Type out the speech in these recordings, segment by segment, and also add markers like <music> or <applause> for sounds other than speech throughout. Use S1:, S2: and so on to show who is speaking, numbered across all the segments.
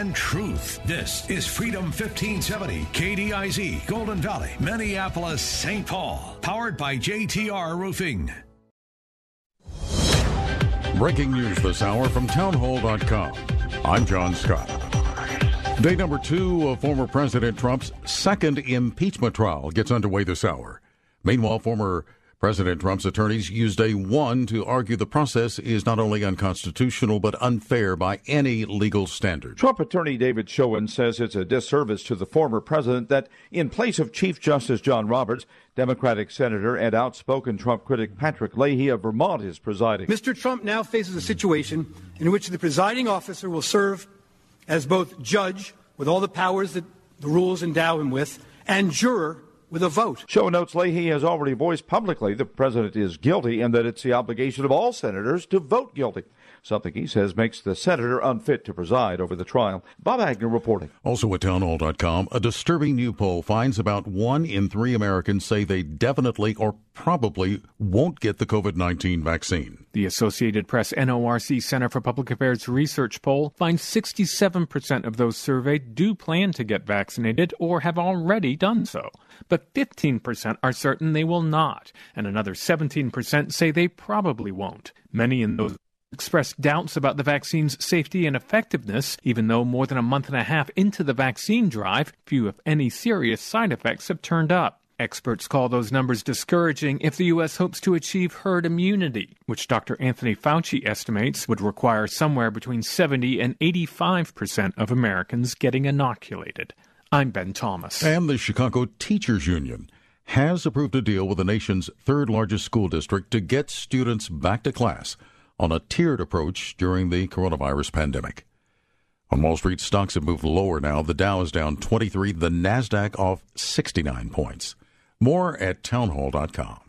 S1: and truth. This is Freedom 1570, KDIZ, Golden Valley, Minneapolis, St. Paul. Powered by JTR Roofing.
S2: Breaking news this hour from townhall.com. I'm John Scott. Day number two of former President Trump's second impeachment trial gets underway this hour. Meanwhile, former President Trump's attorneys used a one to argue the process is not only unconstitutional but unfair by any legal standard.
S3: Trump attorney David Schoen says it's a disservice to the former president that, in place of Chief Justice John Roberts, Democratic Senator and outspoken Trump critic Patrick Leahy of Vermont is presiding.
S4: Mr. Trump now faces a situation in which the presiding officer will serve as both judge, with all the powers that the rules endow him with, and juror with a vote.
S3: Schoen notes Leahy has already voiced publicly the president is guilty and that it's the obligation of all senators to vote guilty. Something he says makes the senator unfit to preside over the trial. Bob Agnew reporting.
S2: Also at townhall.com, a disturbing new poll finds about one in three Americans say they definitely or probably won't get the COVID 19 vaccine.
S5: The Associated Press NORC Center for Public Affairs research poll finds 67% of those surveyed do plan to get vaccinated or have already done so. But 15% are certain they will not, and another 17% say they probably won't. Many in those expressed doubts about the vaccine's safety and effectiveness, even though more than a month and a half into the vaccine drive, few, if any, serious side effects have turned up. Experts call those numbers discouraging if the U.S. hopes to achieve herd immunity, which Dr. Anthony Fauci estimates would require somewhere between 70 and 85 percent of Americans getting inoculated. I'm Ben Thomas.
S2: And the Chicago Teachers Union has approved a deal with the nation's third largest school district to get students back to class on a tiered approach during the coronavirus pandemic. On Wall Street, stocks have moved lower now. The Dow is down 23, the NASDAQ off 69 points. More at townhall.com.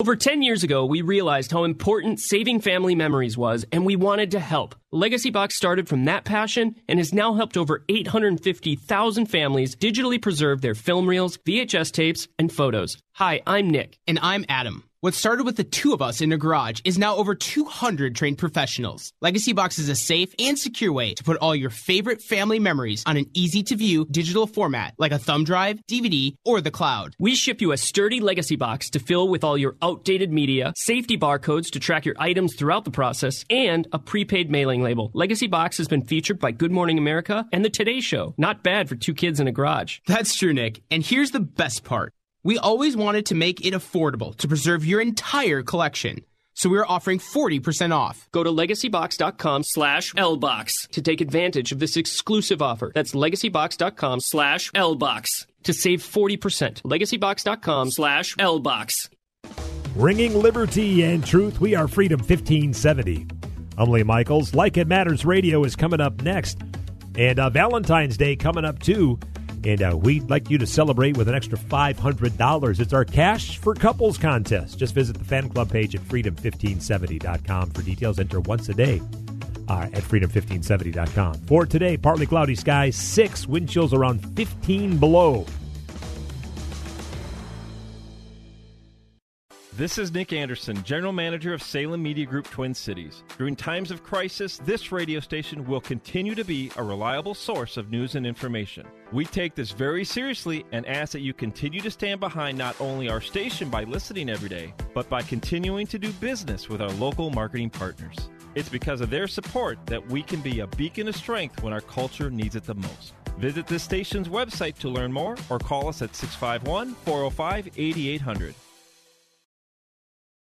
S6: Over 10 years ago, we realized how important saving family memories was, and we wanted to help. Legacy Box started from that passion and has now helped over 850,000 families digitally preserve their film reels, VHS tapes, and photos. Hi, I'm Nick.
S7: And I'm Adam. What started with the two of us in a garage is now over 200 trained professionals. Legacy Box is a safe and secure way to put all your favorite family memories on an easy to view digital format like a thumb drive, DVD, or the cloud.
S6: We ship you a sturdy Legacy Box to fill with all your outdated media, safety barcodes to track your items throughout the process, and a prepaid mailing label. Legacy Box has been featured by Good Morning America and The Today Show. Not bad for two kids in a garage.
S7: That's true, Nick. And here's the best part. We always wanted to make it affordable to preserve your entire collection. So we're offering 40% off.
S6: Go to legacybox.com slash lbox to take advantage of this exclusive offer. That's legacybox.com slash lbox to save 40%. Legacybox.com slash lbox.
S8: Ringing liberty and truth, we are Freedom 1570. I'm Lee Michaels. Like It Matters Radio is coming up next. And uh, Valentine's Day coming up too. And uh, we'd like you to celebrate with an extra $500. It's our Cash for Couples contest. Just visit the fan club page at freedom1570.com for details. Enter once a day uh, at freedom1570.com. For today, partly cloudy skies, 6, wind chills around 15 below.
S9: This is Nick Anderson, General Manager of Salem Media Group Twin Cities. During times of crisis, this radio station will continue to be a reliable source of news and information. We take this very seriously and ask that you continue to stand behind not only our station by listening every day, but by continuing to do business with our local marketing partners. It's because of their support that we can be a beacon of strength when our culture needs it the most. Visit this station's website to learn more or call us at 651 405 8800.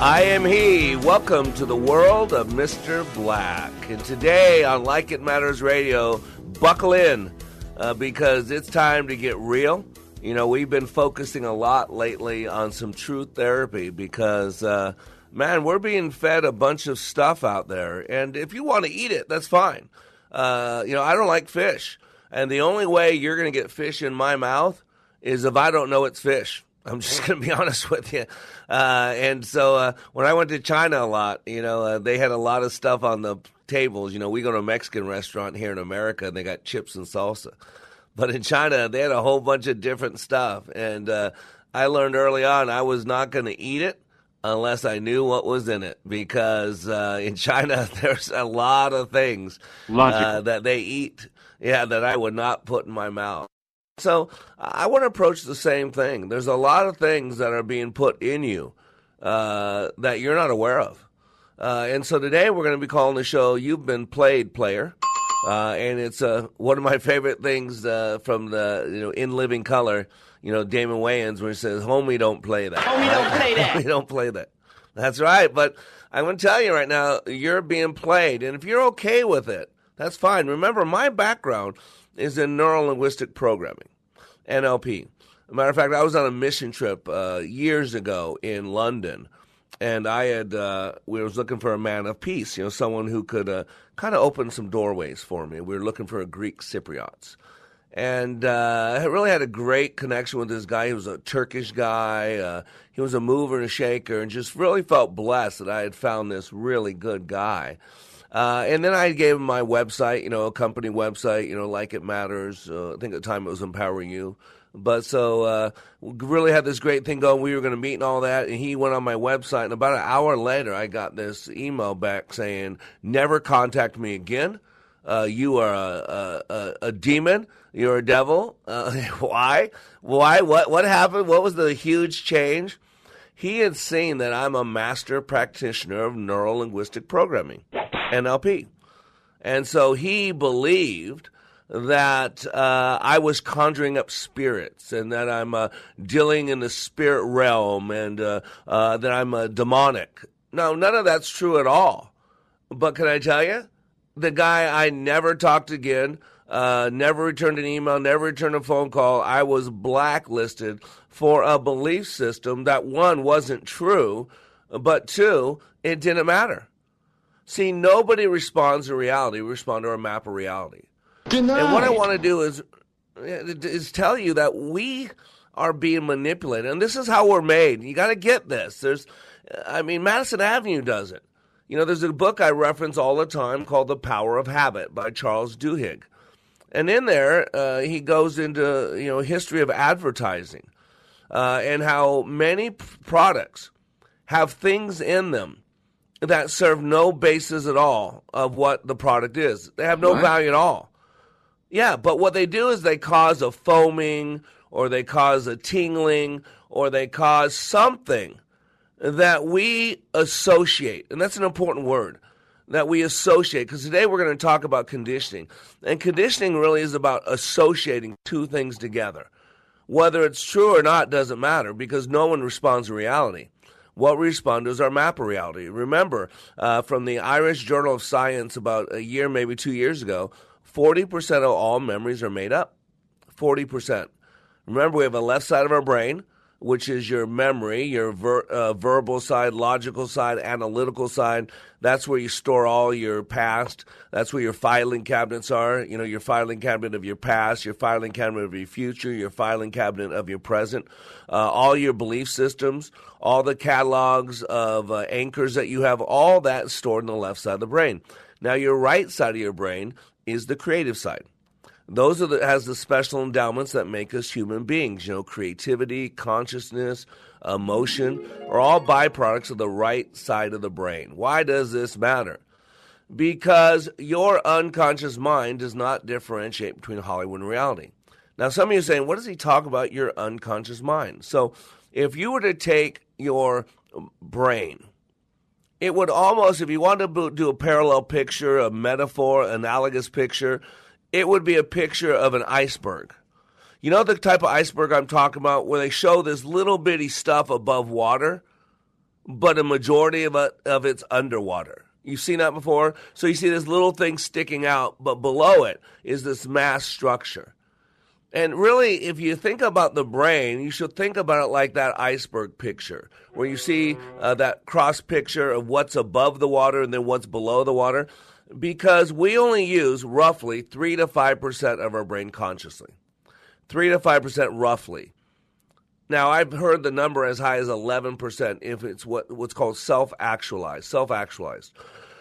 S10: I am he. Welcome to the world of Mr. Black. And today on Like It Matters Radio, buckle in uh, because it's time to get real. You know, we've been focusing a lot lately on some truth therapy because, uh, man, we're being fed a bunch of stuff out there. And if you want to eat it, that's fine. Uh, you know, I don't like fish. And the only way you're going to get fish in my mouth is if I don't know it's fish. I'm just <laughs> going to be honest with you. Uh, and so uh, when I went to China a lot, you know, uh, they had a lot of stuff on the tables. You know, we go to a Mexican restaurant here in America and they got chips and salsa. But in China, they had a whole bunch of different stuff. And uh, I learned early on I was not going to eat it unless I knew what was in it because uh, in <laughs> China, <laughs> there's a lot of things uh, that they eat, yeah, that I would not put in my mouth. So I want to approach the same thing. There's a lot of things that are being put in you uh, that you're not aware of. Uh, and so today we're going to be calling the show "You've Been Played, Player," uh, and it's uh, one of my favorite things uh, from the you know in Living Color. You know Damon Wayans, where he says, "Homie, don't play that.
S11: Homie, don't play that. <laughs>
S10: Homie, don't play that." That's right. But I'm going to tell you right now, you're being played, and if you're okay with it, that's fine. Remember, my background is in neuro linguistic programming, NLP. Matter of fact, I was on a mission trip uh, years ago in London, and I had uh, we was looking for a man of peace, you know, someone who could uh, kind of open some doorways for me. We were looking for a Greek Cypriots, and uh, I really had a great connection with this guy. He was a Turkish guy. Uh, he was a mover and a shaker, and just really felt blessed that I had found this really good guy. Uh, and then I gave him my website, you know, a company website, you know, like it matters. Uh, I think at the time it was empowering you. But so uh, we really had this great thing going. We were going to meet and all that, and he went on my website. And about an hour later, I got this email back saying, "Never contact me again. Uh, you are a, a, a, demon. You're a devil. Uh, <laughs> why? Why? What? What happened? What was the huge change?" He had seen that I'm a master practitioner of neuro linguistic programming, NLP. And so he believed that uh, I was conjuring up spirits and that I'm uh, dealing in the spirit realm and uh, uh that I'm a demonic. No, none of that's true at all. But can I tell you? The guy I never talked again, uh, never returned an email, never returned a phone call. I was blacklisted for a belief system that one wasn't true, but two, it didn't matter. See, nobody responds to reality. We respond to our map of reality.
S11: Denied.
S10: And what I want to do is is tell you that we are being manipulated, and this is how we're made. You got to get this. There's, I mean, Madison Avenue does it. You know, there's a book I reference all the time called The Power of Habit by Charles Duhigg. And in there, uh, he goes into, you know, history of advertising uh, and how many p- products have things in them that serve no basis at all of what the product is. They have no
S11: What?
S10: value at all. Yeah, but what they do is they cause a foaming or they cause a tingling or they cause something that we associate. And that's an important word that we associate because today we're going to talk about conditioning. And conditioning really is about associating two things together. Whether it's true or not doesn't matter because no one responds to reality. What we respond to is our map of reality. Remember, uh, from the Irish Journal of Science about a year, maybe two years ago, 40% of all memories are made up. 40%. Remember, we have a left side of our brain which is your memory, your ver- uh, verbal side, logical side, analytical side. That's where you store all your past. That's where your filing cabinets are. You know, your filing cabinet of your past, your filing cabinet of your future, your filing cabinet of your present. Uh, all your belief systems, all the catalogs of uh, anchors that you have, all that stored in the left side of the brain. Now, your right side of your brain is the creative side. Those are the, has the special endowments that make us human beings. You know, creativity, consciousness, emotion are all byproducts of the right side of the brain. Why does this matter? Because your unconscious mind does not differentiate between Hollywood and reality. Now, some of you are saying, what does he talk about your unconscious mind? So, if you were to take your brain, it would almost, if you wanted to do a parallel picture, a metaphor, analogous picture, it would be a picture of an iceberg. You know the type of iceberg I'm talking about where they show this little bitty stuff above water, but a majority of it of it's underwater. You've seen that before? So you see this little thing sticking out, but below it is this mass structure. And really, if you think about the brain, you should think about it like that iceberg picture, where you see uh, that cross picture of what's above the water and then what's below the water because we only use roughly 3 to 5% of our brain consciously. 3 to 5% roughly. Now, I've heard the number as high as 11% if it's what, what's called self actualized. Self actualized.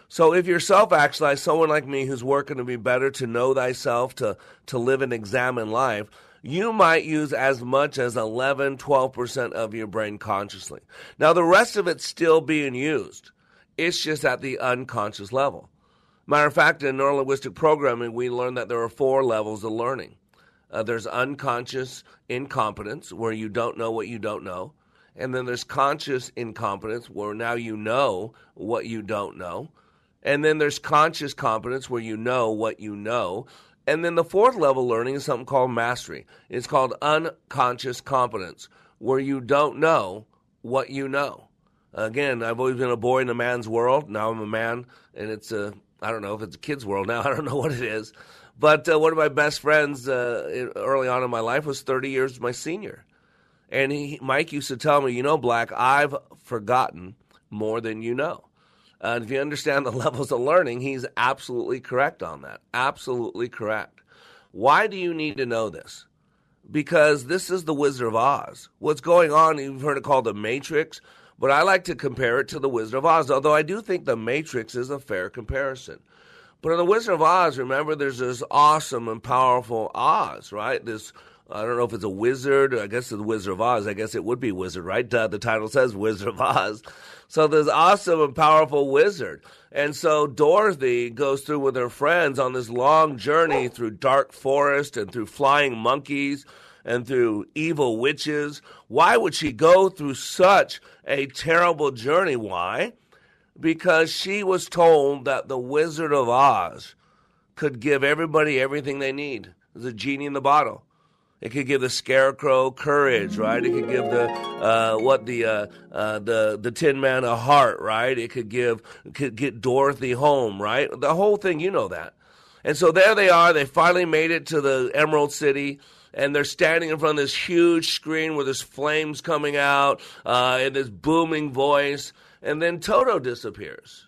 S10: So, if you're self actualized, someone like me who's working to be better, to know thyself, to, to live and examine life, you might use as much as 11, 12% of your brain consciously. Now, the rest of it's still being used, it's just at the unconscious level. Matter of fact, in neurolinguistic programming, we learned that there are four levels of learning. Uh, there's unconscious incompetence, where you don't know what you don't know. And then there's conscious incompetence, where now you know what you don't know. And then there's conscious competence, where you know what you know. And then the fourth level learning is something called mastery. It's called unconscious competence, where you don't know what you know. Again, I've always been a boy in a man's world. Now I'm a man, and it's a I don't know if it's a kid's world now. <laughs> I don't know what it is. But uh, one of my best friends uh, early on in my life was 30 years my senior. And he, Mike used to tell me, you know, Black, I've forgotten more than you know. Uh, and if you understand the <laughs> levels of learning, he's absolutely correct on that. Absolutely correct. Why do you need to know this? Because this is the Wizard of Oz. What's going on, you've heard it called the Matrix. But I like to compare it to The Wizard of Oz, although I do think The Matrix is a fair comparison. But in The Wizard of Oz, remember, there's this awesome and powerful Oz, right? This, I don't know if it's a wizard, I guess it's the Wizard of Oz. I guess it would be wizard, right? The title says Wizard of Oz. So there's awesome and powerful wizard. And so Dorothy goes through with her friends on this long journey through dark forest and through flying monkeys and through evil witches. Why would she go through such a terrible journey? Why? Because she was told that the Wizard of Oz could give everybody everything they need. There's a genie in the bottle. It could give the scarecrow courage, right? It could give the uh, what the uh, uh, the the Tin Man a heart, right? It could give could get Dorothy home, right? The whole thing, you know that. And so there they are. They finally made it to the Emerald City and they're standing in front of this huge screen where there's flames coming out uh, and this booming voice, and then Toto disappears.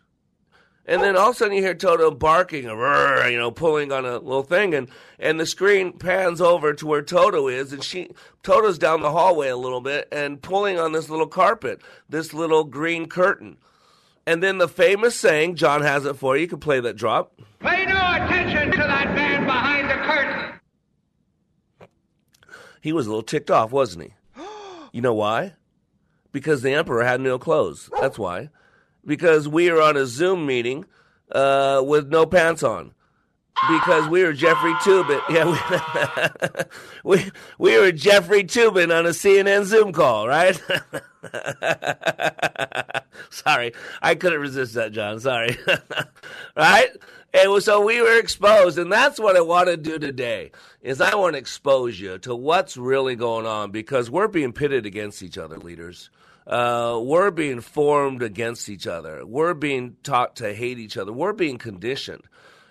S10: And then all of a sudden you hear Toto barking, you know, pulling on a little thing, and, and the screen pans over to where Toto is, and she Toto's down the hallway a little bit and pulling on this little carpet, this little green curtain. And then the famous saying, John has it for you, you can play that drop.
S12: Pay no attention to that man behind the curtain
S10: he was a little ticked off, wasn't he? <gasps> You know why? Because the emperor had no clothes. That's why. Because we are on a Zoom meeting uh, with no pants on. Because we were Jeffrey Toobin. <laughs> Yeah, we, <laughs> we, we were Jeffrey Toobin on a CNN Zoom call, right? <laughs> Sorry, I couldn't resist that, John. Sorry. right? And so we were exposed, and that's what I want to do today. Is I want to expose you to what's really going on because we're being pitted against each other, leaders. Uh, we're being formed against each other. We're being taught to hate each other. We're being conditioned,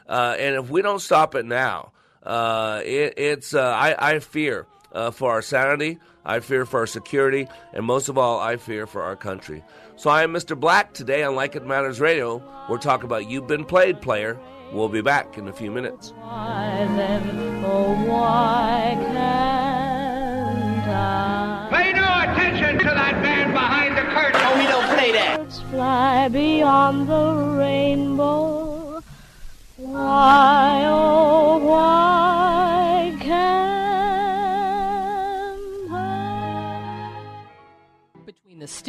S10: uh, and if we don't stop it now, uh, it, it's uh, I, I, fear uh, for our sanity. I fear for our security, and most of all, I fear for our country. So I am Mr. Black. Today on Like It Matters Radio, we're talking about You've Been Played, player. We'll be back in a few minutes.
S13: Why then, oh, why can't I?
S12: Pay no attention to that man behind the curtain.
S13: Oh, we don't play that. Birds fly beyond the rainbow.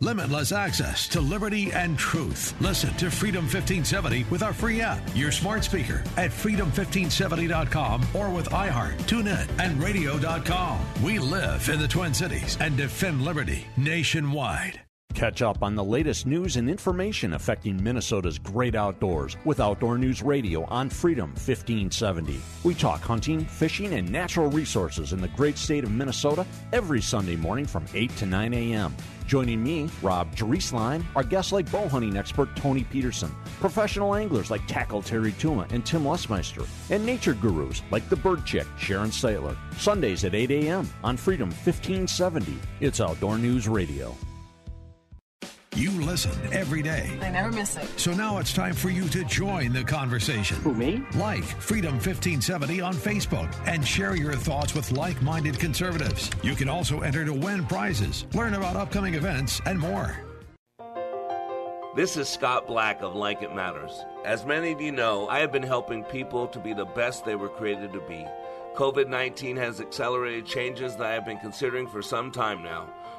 S1: Limitless access to liberty and truth. Listen to Freedom 1570 with our free app, your smart speaker at freedom1570.com or with iHeart, TuneIn, and radio.com. We live in the Twin Cities and defend liberty nationwide.
S14: Catch up on the latest news and information affecting Minnesota's great outdoors with Outdoor News Radio on Freedom 1570. We talk hunting, fishing, and natural resources in the great state of Minnesota every Sunday morning from 8 to 9 a.m. Joining me, Rob Drieslein, our guests like bow hunting expert Tony Peterson, professional anglers like Tackle Terry Tuma and Tim Lesmeister, and nature gurus like the Bird Chick Sharon Stiteler. Sundays at 8 a.m. on Freedom 1570. It's Outdoor News Radio.
S1: You listen every day.
S15: I never miss it.
S1: So now it's time for you to join the conversation.
S15: Who, me?
S1: Like Freedom 1570 on Facebook and share your thoughts with like minded conservatives. You can also enter to win prizes, learn about upcoming events, and more.
S10: This is Scott Black of Like It Matters. As many of you know, I have been helping people to be the best they were created to be. COVID 19 has accelerated changes that I have been considering for some time now.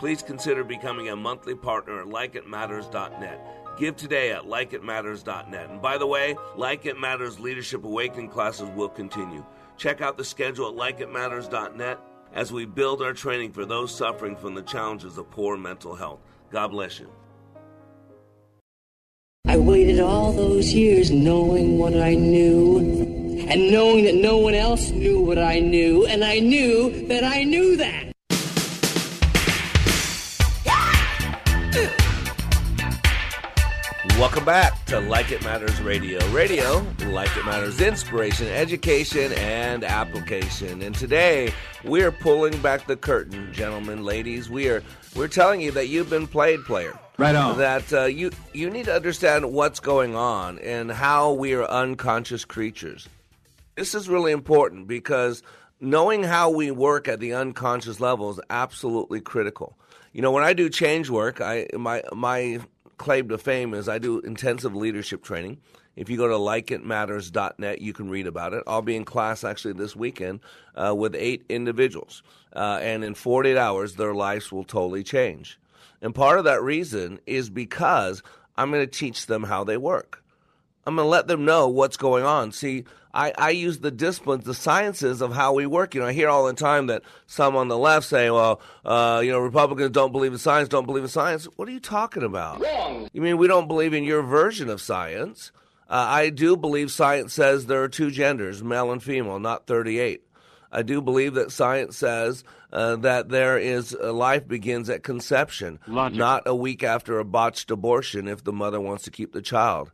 S10: Please consider becoming a monthly partner at likeitmatters.net. Give today at likeitmatters.net. And by the way, Like It Matters Leadership Awakening classes will continue. Check out the schedule at likeitmatters.net as we build our training for those suffering from the challenges of poor mental health. God bless you.
S16: I waited all those years knowing what I knew, and knowing that no one else knew what I knew, and I knew that I knew that.
S10: Welcome back to Like It Matters Radio. Radio, like it matters, inspiration, education, and application. And today we are pulling back the curtain, gentlemen, ladies. We are we're telling you that you've been played, player.
S17: Right on.
S10: That uh, you you need to understand what's going on and how we are unconscious creatures. This is really important because knowing how we work at the unconscious level is absolutely critical. You know, when I do change work, I my my claim to fame is I do intensive leadership training. If you go to likeitmatters.net, you can read about it. I'll be in class actually this weekend uh, with eight individuals. Uh, and in 48 hours, their lives will totally change. And part of that reason is because I'm going to teach them how they work. I'm going to let them know what's going on. See, I, I use the disciplines, the sciences of how we work. You know, I hear all the time that some on the left say, well, uh, you know, Republicans don't believe in science, don't believe in science. What are you talking about?
S16: Wrong.
S10: You mean we don't believe in your version of science? Uh, I do believe science says there are two genders, male and female, not 38. I do believe that science says uh, that there is uh, life begins at conception,
S15: Logic.
S10: not a week after a botched abortion if the mother wants to keep the child.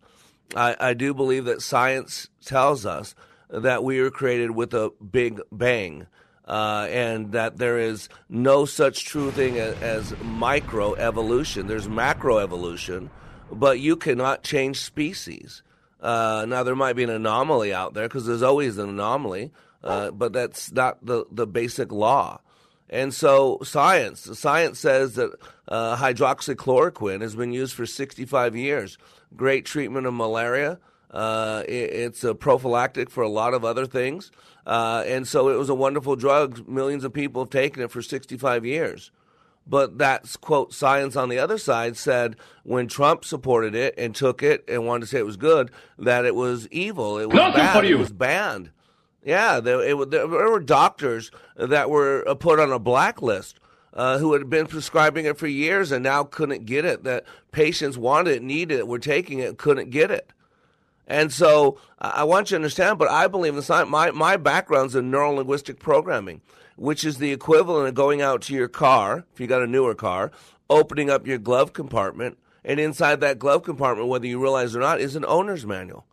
S10: I, I do believe that science tells us that we were created with a big bang. Uh, and that there is no such true thing as, as microevolution. There's macroevolution, but you cannot change species. Uh, now there might be an anomaly out there because there's always an anomaly, uh, but that's not the the basic law. And so science, science says that uh, hydroxychloroquine has been used for 65 years. Great treatment of malaria. Uh, it, it's a prophylactic for a lot of other things. Uh, and so it was a wonderful drug. Millions of people have taken it for 65 years. But that's, quote, science on the other side said when Trump supported it and took it and wanted to say it was good, that it was evil. It was
S15: Nothing
S10: bad.
S15: for you.
S10: It was banned. Yeah, there, it, there were doctors that were uh, put on a blacklist uh, who had been prescribing it for years and now couldn't get it. That patients wanted it, needed it, were taking it, couldn't get it. And so I want you to understand, but I believe in science. My, my background's in neuro linguistic programming, which is the equivalent of going out to your car, if you got a newer car, opening up your glove compartment, and inside that glove compartment, whether you realize it or not, is an owner's manual.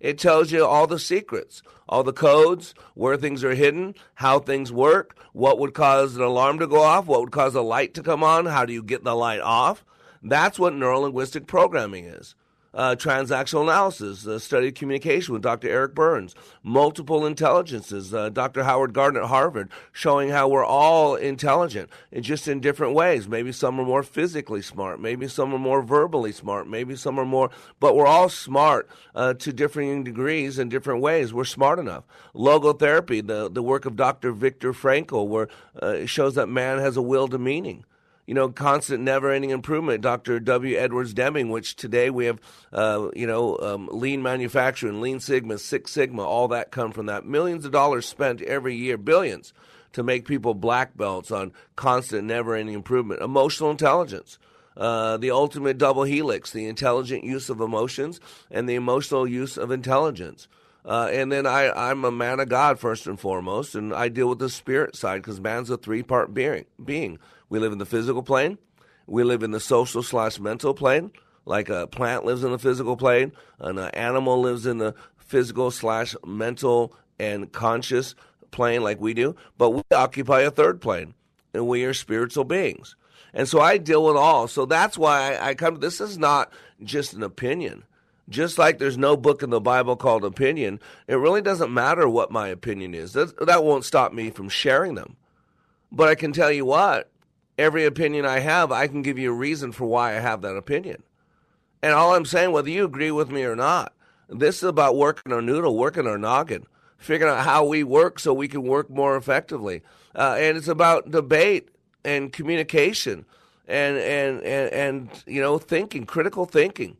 S10: It tells you all the secrets, all the codes, where things are hidden, how things work, what would cause an alarm to go off, what would cause a light to come on, how do you get the light off. That's what neurolinguistic programming is. Uh, transactional analysis, uh, study of communication with Dr. Eric Burns, multiple intelligences, uh, Dr. Howard Gardner at Harvard, showing how we're all intelligent, and just in different ways. Maybe some are more physically smart, maybe some are more verbally smart, maybe some are more, but we're all smart uh, to differing degrees in different ways. We're smart enough. Logotherapy, the, the work of Dr. Viktor Frankl, where uh, it shows that man has a will to meaning you know, constant, never-ending improvement. Dr. W. Edwards Deming, which today we have, uh, you know, um, lean manufacturing, lean sigma, six sigma, all that come from that. Millions of dollars spent every year, billions, to make people black belts on constant, never-ending improvement. Emotional intelligence. Uh, the ultimate double helix, the intelligent use of emotions and the emotional use of intelligence. Uh, and then I, I'm a man of God first and foremost, and I deal with the spirit side because man's a three part being. being. We live in the physical plane, we live in the social slash mental plane, like a plant lives in the physical plane, an animal lives in the physical slash mental and conscious plane, like we do. But we occupy a third plane, and we are spiritual beings. And so I deal with all. So that's why I, I come. This is not just an opinion. Just like there's no book in the Bible called opinion, it really doesn't matter what my opinion is. That, that won't stop me from sharing them. But I can tell you what, every opinion I have, I can give you a reason for why I have that opinion. And all I'm saying, whether you agree with me or not, this is about working our noodle, working our noggin, figuring out how we work so we can work more effectively. Uh, and it's about debate and communication and, and, and, and, you know, thinking, critical thinking.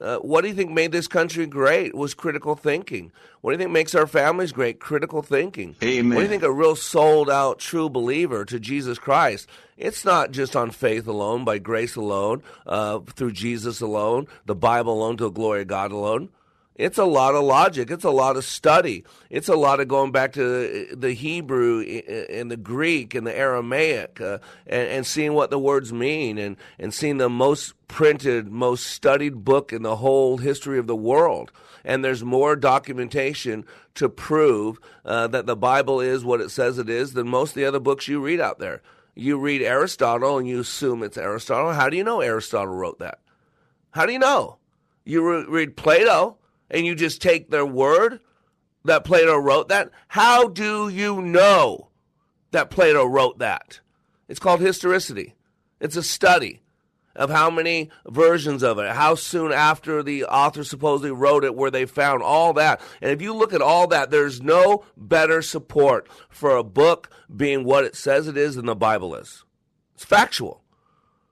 S10: Uh, what do you think made this country great was critical thinking. What do you think makes our families great? Critical thinking.
S15: Amen.
S10: What do you think a real sold out true believer to Jesus Christ? It's not just on faith alone, by grace alone, uh, through Jesus alone, the Bible alone, to the glory of God alone. It's a lot of logic. It's a lot of study. It's a lot of going back to the Hebrew and the Greek and the Aramaic uh, and, and seeing what the words mean and, and seeing the most printed, most studied book in the whole history of the world. And there's more documentation to prove uh, that the Bible is what it says it is than most of the other books you read out there. You read Aristotle and you assume it's Aristotle. How do you know Aristotle wrote that? How do you know? You re- read Plato and you just take their word that Plato wrote that? How do you know that Plato wrote that? It's called historicity. It's a study of how many versions of it, how soon after the author supposedly wrote it, where they found all that. And if you look at all that, there's no better support for a book being what it says it is than the Bible is. It's factual.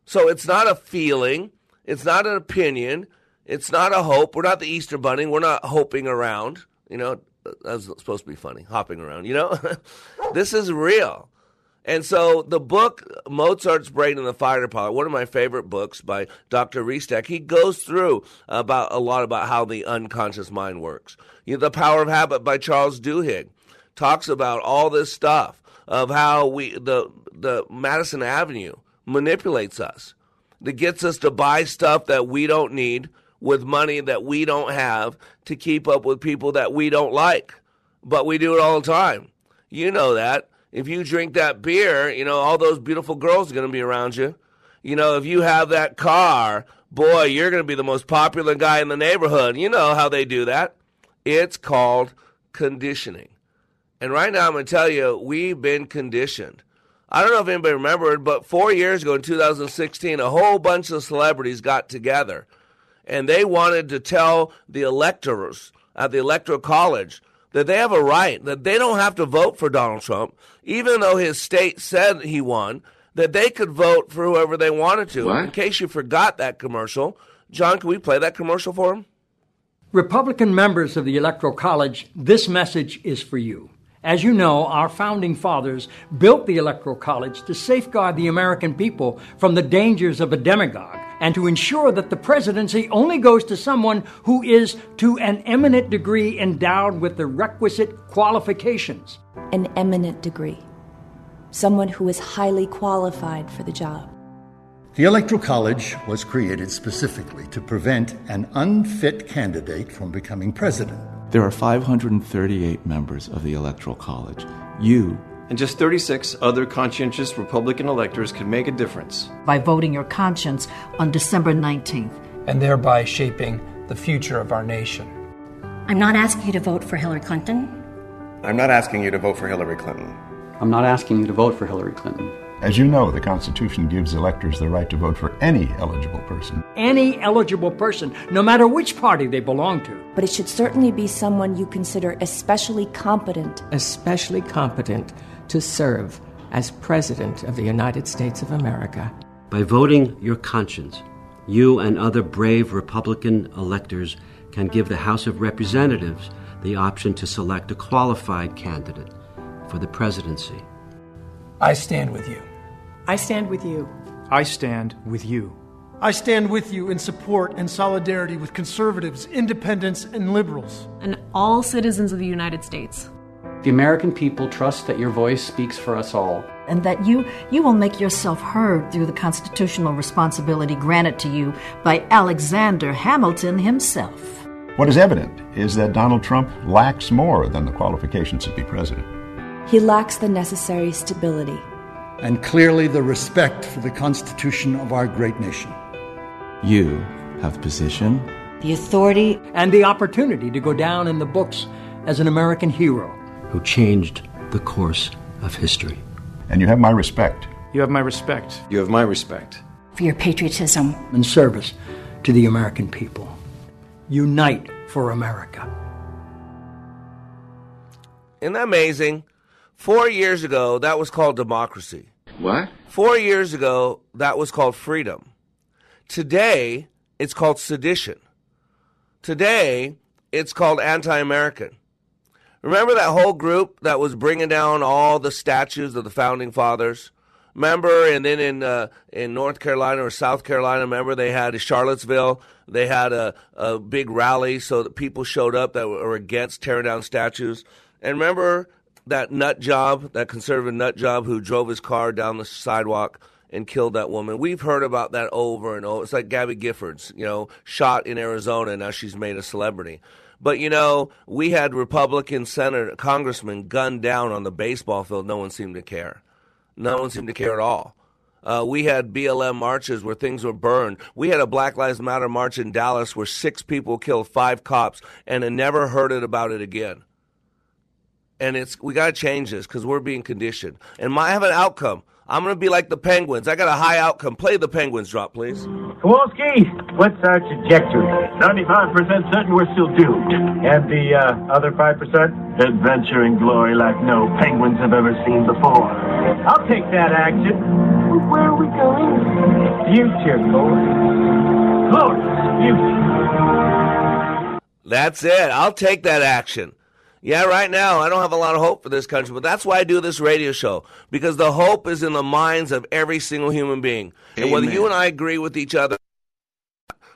S10: So it's not a feeling, it's not an opinion, it's not a hope. We're not the Easter Bunny. We're not hoping around. You know, that's supposed to be funny, hopping around. You know, <laughs> this is real. And so the book Mozart's Brain and the Fighter Pilot, one of my favorite books by Dr. Restak, he goes through about a lot about how the unconscious mind works. You know, the Power of Habit by Charles Duhigg talks about all this stuff of how we the the Madison Avenue manipulates us, that gets us to buy stuff that we don't need with money that we don't have to keep up with people that we don't like. But we do it all the time. You know that. If you drink that beer, you know, all those beautiful girls are going to be around you. You know, if you have that car, boy, you're going to be the most popular guy in the neighborhood. You know how they do that. It's called conditioning. And right now, I'm going to tell you, we've been conditioned. I don't know if anybody remembered, but four years ago in 2016, a whole bunch of celebrities got together and they wanted to tell the electors at the Electoral College that they have a right, that they don't have to vote for Donald Trump, even though his state said he won, that they could vote for whoever they wanted to.
S15: What?
S10: In case you forgot that commercial, John, can we play that commercial for him?
S15: Republican members of the Electoral College, this message is for you. As you know, our founding fathers built the Electoral College to safeguard the American people from the dangers of a demagogue and to ensure that the presidency only goes to someone who is to an eminent degree endowed with the requisite qualifications.
S17: An eminent degree. Someone who is highly qualified for the job.
S18: The Electoral College was created specifically to prevent an unfit candidate from becoming president.
S19: There are 538 members of the Electoral College. You
S20: and just 36 other conscientious Republican electors can make a difference.
S21: By voting your conscience on December 19th.
S22: And thereby shaping the future of our nation.
S23: I'm not asking you to vote for Hillary Clinton.
S24: I'm not asking you to vote for Hillary Clinton.
S25: I'm not asking you to vote for Hillary Clinton.
S26: As you know, the Constitution gives electors the right to vote for any eligible person.
S15: Any eligible person, no matter which party they belong to.
S17: But it should certainly be someone you consider especially competent.
S27: Especially competent to serve as President of the United States of America.
S28: By voting your conscience, you and other brave Republican electors can give the House of Representatives the option to select a qualified candidate for the presidency.
S22: I stand with you.
S27: I stand with you.
S29: I stand with you.
S30: I stand with you in support and solidarity with conservatives, independents, and liberals.
S31: And all citizens of the United States.
S25: The American people trust that your voice speaks for us all.
S21: And that you, you will make yourself heard through the constitutional responsibility granted to you by Alexander Hamilton himself.
S26: What is evident is that Donald Trump lacks more than the qualifications to be president.
S17: He lacks the necessary stability.
S18: And clearly the respect for the Constitution of our great nation.
S19: You have the position,
S21: the authority,
S15: and the opportunity to go down in the books as an American hero
S28: who changed the course of history.
S26: And you have my respect.
S29: You have my respect.
S20: You have my respect.
S21: For your patriotism
S15: and service to the American people. Unite for America.
S10: Isn't that amazing? Four years ago, that was called democracy.
S24: What?
S10: Four years ago, that was called freedom. Today, it's called sedition. Today, it's called anti American. Remember that whole group that was bringing down all the statues of the founding fathers? Remember, and then in uh, in North Carolina or South Carolina, remember they had Charlottesville. They had a, a big rally so that people showed up that were against tearing down statues. And remember that nut job, that conservative nut job who drove his car down the sidewalk and killed that woman. We've heard about that over and over. It's like Gabby Giffords, you know, shot in Arizona. And now she's made a celebrity. But you know, we had Republican senator, congressmen gunned down on the baseball field. No one seemed to care. No one seemed to care at all. Uh, we had BLM marches where things were burned. We had a Black Lives Matter march in Dallas where six people killed five cops, and I never heard it about it again. And it's we got to change this because we're being conditioned. And my, I have an outcome. I'm going to be like the Penguins. I got a high outcome. Play the Penguins drop, please.
S32: Kowalski, what's our trajectory? 95% certain we're still doomed. And the uh, other 5%? Adventure and glory like no Penguins have ever seen before. I'll take that action. Where are we going? Future, Cole. Glorious future.
S10: That's it. I'll take that action. Yeah, right now I don't have a lot of hope for this country, but that's why I do this radio show because the hope is in the minds of every single human being. And whether you and I agree with each other,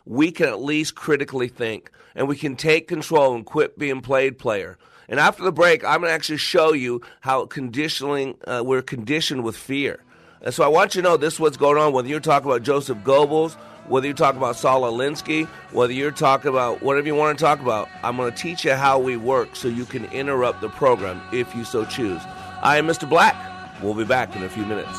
S10: we can at least critically think and we can take control and quit being played player. And after the break, I'm going to actually show you how conditioning uh, we're conditioned with fear. And so I want you to know this is what's going on, whether you're talking about Joseph Goebbels, whether you talk about Saul Alinsky, whether you're talking about whatever you want to talk about, I'm going to teach you how we work so you can interrupt the program if you so choose. I am Mr. Black. We'll be back in a few minutes.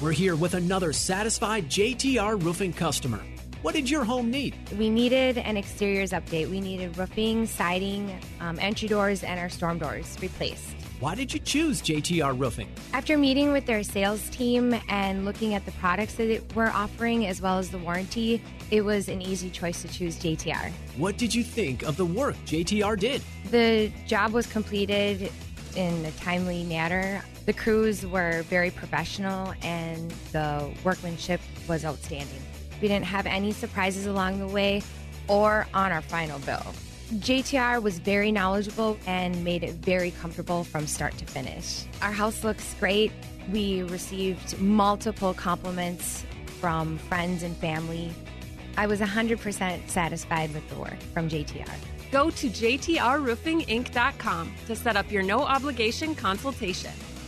S33: We're here with another satisfied JTR roofing customer. What did your home need?
S34: We needed an exteriors update. We needed roofing, siding, um, entry doors, and our storm doors replaced.
S33: Why did you choose JTR Roofing?
S34: After meeting with their sales team and looking at the products that we're offering as well as the warranty, it was an easy choice to choose JTR.
S33: What did you think of the work JTR did?
S34: The job was completed in a timely manner. The crews were very professional and the workmanship was outstanding. We didn't have any surprises along the way or on our final bill. JTR was very knowledgeable and made it very comfortable from start to finish. Our house looks great. We received multiple compliments from friends and family. I was 100% satisfied with the work from JTR.
S31: Go to jtrroofinginc.com to set up your no obligation consultation.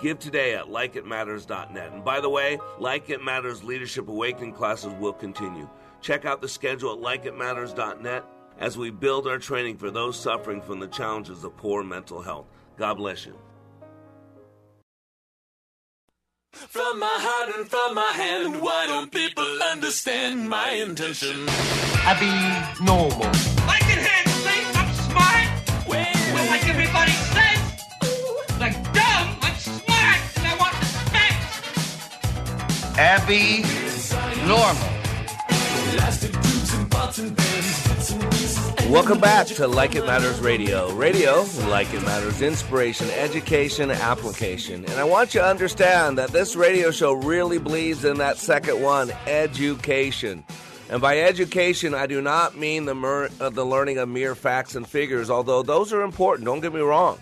S10: Give today at likeitmatters.net. And by the way, Like It Matters Leadership Awakening classes will continue. Check out the schedule at likeitmatters.net as we build our training for those suffering from the challenges of poor mental health. God bless you.
S35: From my heart and from my hand, why don't people understand my intention?
S32: I be normal.
S35: Pieces. Normal.
S10: Welcome back to Like It Matters Radio. Radio, like it matters, inspiration, education, application. And I want you to understand that this radio show really believes in that second one, education. And by education, I do not mean the, mer- uh, the learning of mere facts and figures, although those are important, don't get me wrong.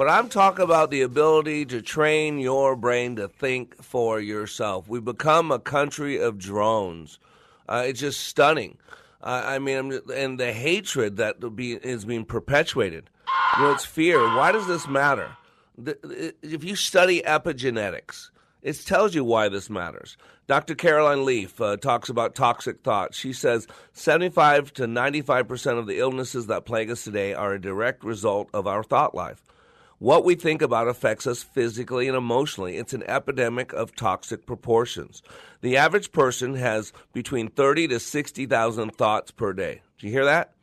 S10: But I'm talking about the ability to train your brain to think for yourself. We become a country of drones. Uh, it's just stunning. Uh, I mean, and the hatred that be, is being perpetuated. You know, it's fear. Why does this matter? The, if you study epigenetics, it tells you why this matters. Dr. Caroline Leaf uh, talks about toxic thoughts. She says 75 to 95% of the illnesses that plague us today are a direct result of our thought life. What we think about affects us physically and emotionally. It's an epidemic of toxic proportions. The average person has between 30 to 60,000 thoughts per day. Do you hear that?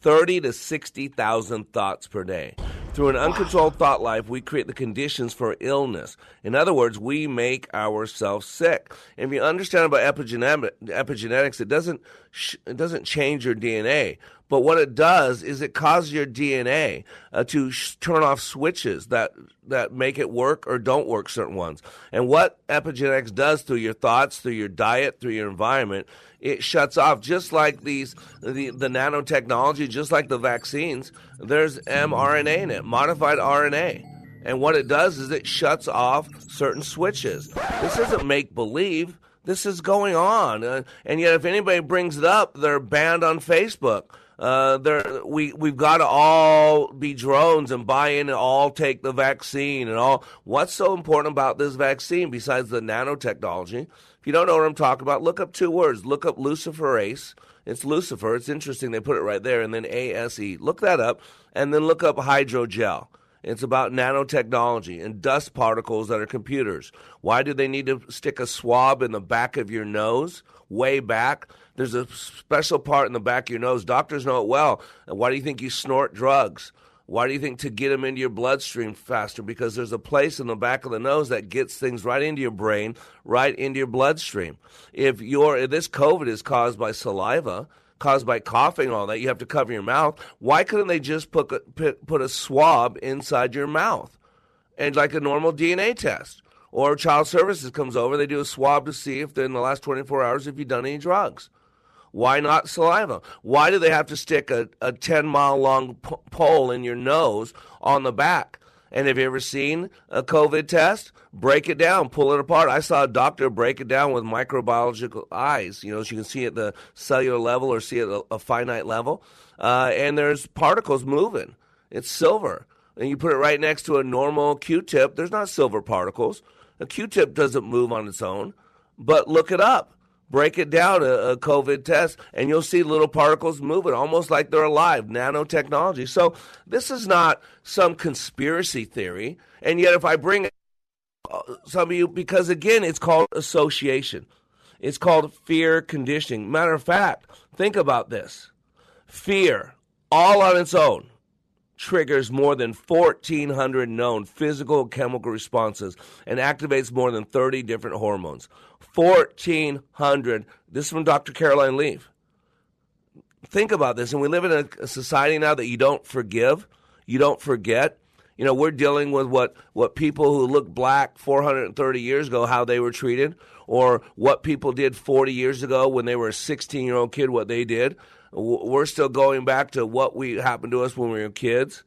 S10: 30 to 60,000 thoughts per day. Through an uncontrolled thought life, we create the conditions for illness. In other words, we make ourselves sick. If you understand about epigenetic, epigenetics, it doesn't sh- it doesn't change your DNA, but what it does is it causes your DNA uh, to sh- turn off switches that that make it work or don't work certain ones. And what epigenetics does through your thoughts, through your diet, through your environment, it shuts off just like these the, the nanotechnology, just like the vaccines. There's mRNA in it, modified RNA. And what it does is it shuts off certain switches. This isn't make believe. This is going on. Uh, and yet, if anybody brings it up, they're banned on Facebook. Uh, there, we we've got to all be drones and buy in and all take the vaccine and all. What's so important about this vaccine besides the nanotechnology? You don't know what I'm talking about, look up two words. Look up luciferase. It's Lucifer. It's interesting they put it right there, and then ASE. Look that up, and then look up hydrogel. It's about nanotechnology and dust particles that are computers. Why do they need to stick a swab in the back of your nose, way back? There's a special part in the back of your nose. Doctors know it well. Why do you think you snort drugs? Why do you think to get them into your bloodstream faster? Because there's a place in the back of the nose that gets things right into your brain, right into your bloodstream. If your if this COVID is caused by saliva, caused by coughing, all that, you have to cover your mouth. Why couldn't they just put a, put a swab inside your mouth, and like a normal DNA test? Or child services comes over, they do a swab to see if in the last 24 hours if you've done any drugs. Why not saliva? Why do they have to stick a, a 10 mile long pole in your nose on the back? And have you ever seen a COVID test? Break it down, pull it apart. I saw a doctor break it down with microbiological eyes, you know, so you can see at the cellular level or see at a, a finite level. Uh, and there's particles moving. It's silver. And you put it right next to a normal Q tip, there's not silver particles. A Q tip doesn't move on its own, but look it up break it down a, a, COVID test, and you'll see little particles moving almost like they're alive, nanotechnology. So this is not some conspiracy theory. And yet, if I bring uh, some of you, because again, it's called association, it's called fear conditioning. Matter of fact, think about this fear, all on its own. Triggers more than 1,400 known physical chemical responses and activates more than 30 different hormones. 1,400. This is from Dr. Caroline Leaf. Think about this. And we live in a, society now that you don't forgive, you don't forget. You know, we're dealing with what, what people who look black 430 years ago, how they were treated, or what people did 40 years ago when they were a 16 year old kid, what they did. We're still going back to what we happened to us when we were kids.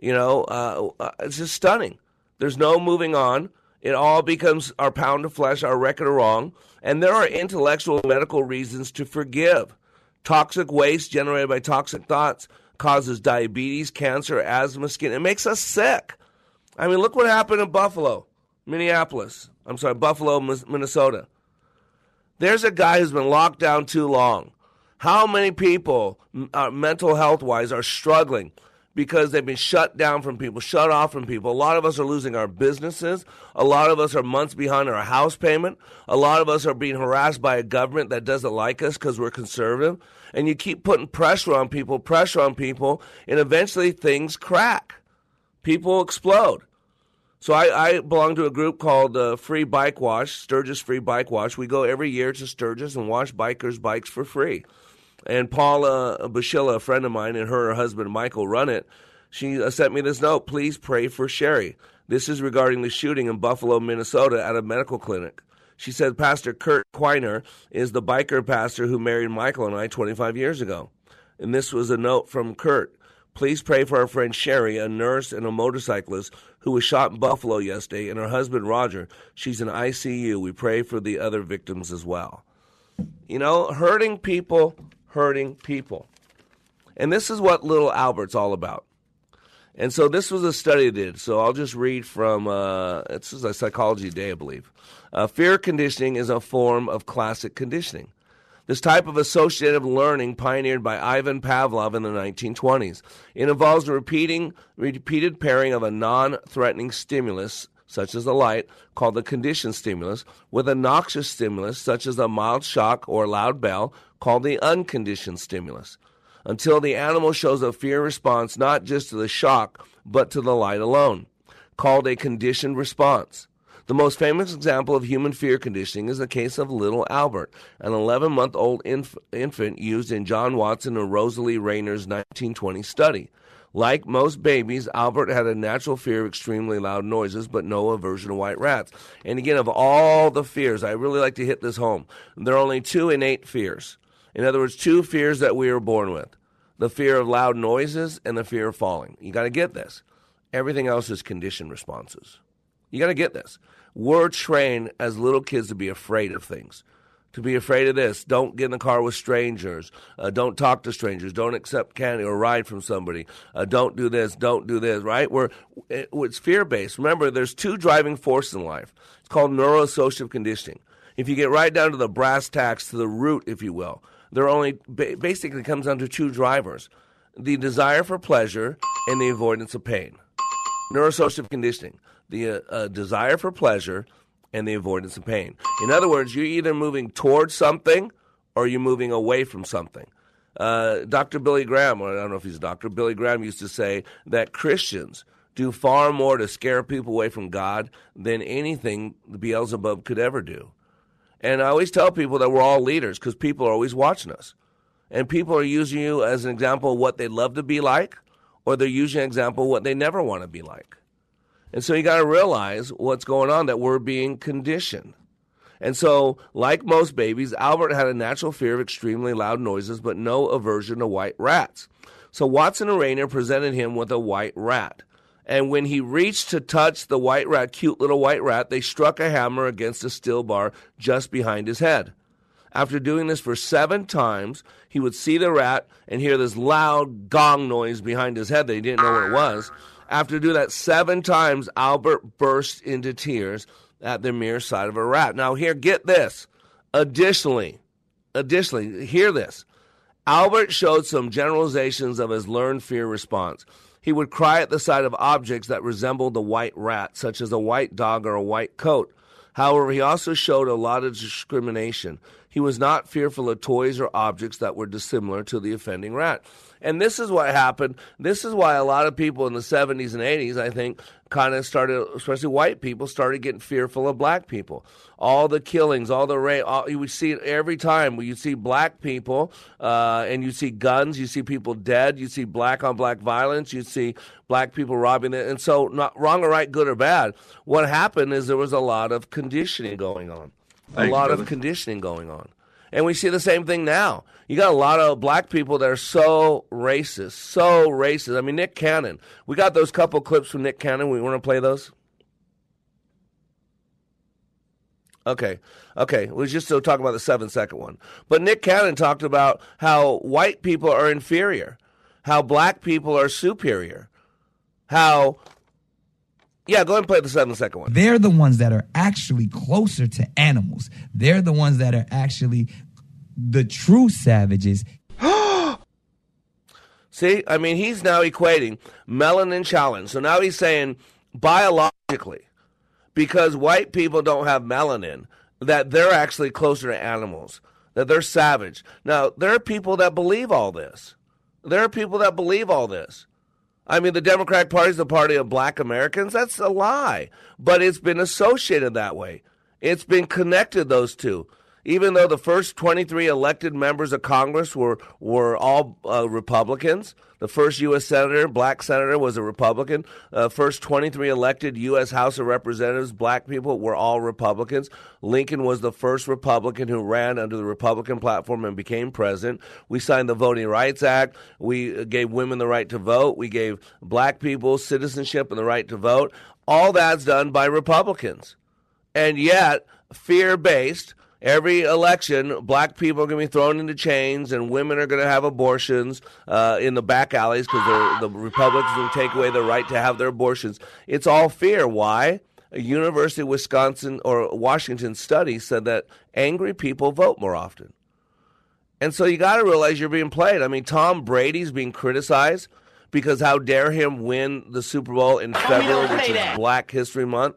S10: You know, uh, uh it's just stunning. There's no moving on. It all becomes our pound of flesh, our record of wrong. And there are intellectual medical reasons to forgive. Toxic waste generated by toxic thoughts causes diabetes, cancer, asthma, skin. It makes us sick. I mean, look what happened in Buffalo, Minneapolis. I'm sorry, Buffalo, Minnesota. There's a guy who's been locked down too long. How many people, uh, mental health wise, are struggling because they've been shut down from people, shut off from people. A lot of us are losing our businesses. A lot of us are months behind our house payment. A lot of us are being harassed by a government that doesn't like us because we're conservative. And you keep putting pressure on people, pressure on people, and eventually things crack. People explode. So I, I belong to a group called uh, Free Bike Wash, Sturgis Free Bike Wash. We go every year to Sturgis and wash bikers' bikes for free and Paula Bashilla, a friend of mine, and her husband Michael run it. She uh, sent me this note. Please pray for Sherry. This is regarding the shooting in Buffalo, Minnesota, at a medical clinic. She said Pastor Kurt Quiner is the biker pastor who married Michael and I 25 years ago. And this was a note from Kurt. Please pray for our friend Sherry, a nurse and a motorcyclist who was shot in Buffalo yesterday, and her husband Roger. She's in ICU. We pray for the other victims as well. You know, hurting people hurting people. And this is what Little Albert's all about. And so this was a study they did. So I'll just read from, uh, this is a Psychology Today, I believe. Uh, fear conditioning is a form of classic conditioning. This type of associative learning pioneered by Ivan Pavlov in the 1920s. It involves the repeating repeated pairing of a non-threatening stimulus such as a light, called the conditioned stimulus, with a noxious stimulus, such as a mild shock or a loud bell, called the unconditioned stimulus, until the animal shows a fear response not just to the shock, but to the light alone, called a conditioned response. The most famous example of human fear conditioning is the case of little Albert, an 11 month old inf- infant used in John Watson and Rosalie Rayner's 1920 study. Like most babies, Albert had a natural fear of extremely loud noises, but no aversion to white rats. And again, of all the fears, I really like to hit this home. There are only two innate fears. In other words, two fears that we are born with the fear of loud noises and the fear of falling. You got to get this. Everything else is conditioned responses. You got to get this. We're trained as little kids to be afraid of things to be afraid of this. Don't get in the car with strangers. Uh, don't talk to strangers. Don't accept candy or ride from somebody. Uh, don't do this. Don't do this. Right? We're it, it's fear based. Remember, there's two driving forces in life. It's called neuroassociative conditioning. If you get right down to the brass tacks, to the root, if you will, there only basically comes down to two drivers: the desire for pleasure and the avoidance of pain. Neuroassociative conditioning: the uh, uh desire for pleasure and the avoidance of pain. In other words, you're either moving towards something or you're moving away from something. Uh, Dr. Billy Graham, I don't know if he's a doctor, Billy Graham used to say that Christians do far more to scare people away from God than anything Beelzebub could ever do. And I always tell people that we're all leaders because people are always watching us. And people are using you as an example of what they'd love to be like, or they're using an example of what they never want to be like. And so you got to realize what's going on, that we're being conditioned. And so, like most babies, Albert had a natural fear of extremely loud noises, but no aversion to white rats. So Watson and Rayner presented him with a white rat. And when he reached to touch the white rat, cute little white rat, they struck a hammer against a steel bar just behind his head. After doing this for seven times, he would see the rat and hear this loud gong noise behind his head that he didn't know what it was. After doing that seven times, Albert burst into tears at the mere sight of a rat. Now, here, get this. Additionally, additionally, hear this. Albert showed some generalizations of his learned fear response. He would cry at the sight of objects that resembled the white rat, such as a white dog or a white coat. However, he also showed a lot of discrimination. He was not fearful of toys or objects that were dissimilar to the offending rat. And this is what happened. This is why a lot of people in the 70s and 80s, I think, kind of started, especially white people, started getting fearful of black people. All the killings, all the rape, all, you would see it every time. You see black people, uh, and you see guns, you see people dead, you see black on black violence, you see black people robbing it. And so, not wrong or right, good or bad, what happened is there was a lot of conditioning going on. A lot of conditioning going on. And we see the same thing now. You got a lot of black people that are so racist, so racist. I mean, Nick Cannon. We got those couple clips from Nick Cannon. We want to play those? Okay, okay. We just still talking about the seven second one. But Nick Cannon talked about how white people are inferior, how black people are superior, how. Yeah, go ahead and play the seven second one.
S36: They're the ones that are actually closer to animals. They're the ones that are actually the true savages. <gasps>
S10: See, I mean, he's now equating melanin challenge. So now he's saying biologically, because white people don't have melanin, that they're actually closer to animals, that they're savage. Now, there are people that believe all this. There are people that believe all this. I mean, the Democratic Party is the party of black Americans. That's a lie. But it's been associated that way. It's been connected, those two even though the first 23 elected members of Congress were were all uh, Republicans. The first U.S. senator, black senator, was a Republican. Uh, first 23 elected U.S. House of Representatives, black people, were all Republicans. Lincoln was the first Republican who ran under the Republican platform and became president. We signed the Voting Rights Act. We gave women the right to vote. We gave black people citizenship and the right to vote. All that's done by Republicans. And yet, fear based, every election, black people are going to be thrown into chains, and women are going to have abortions uh, in the back alleys because the Republicans will take away the right to have their abortions. It's all fear. Why? A University of Wisconsin or Washington study said that angry people vote more often. And so you got to realize you're being played. I mean, Tom Brady's being criticized because how dare him win the Super Bowl in February, which is
S37: that.
S10: Black History Month.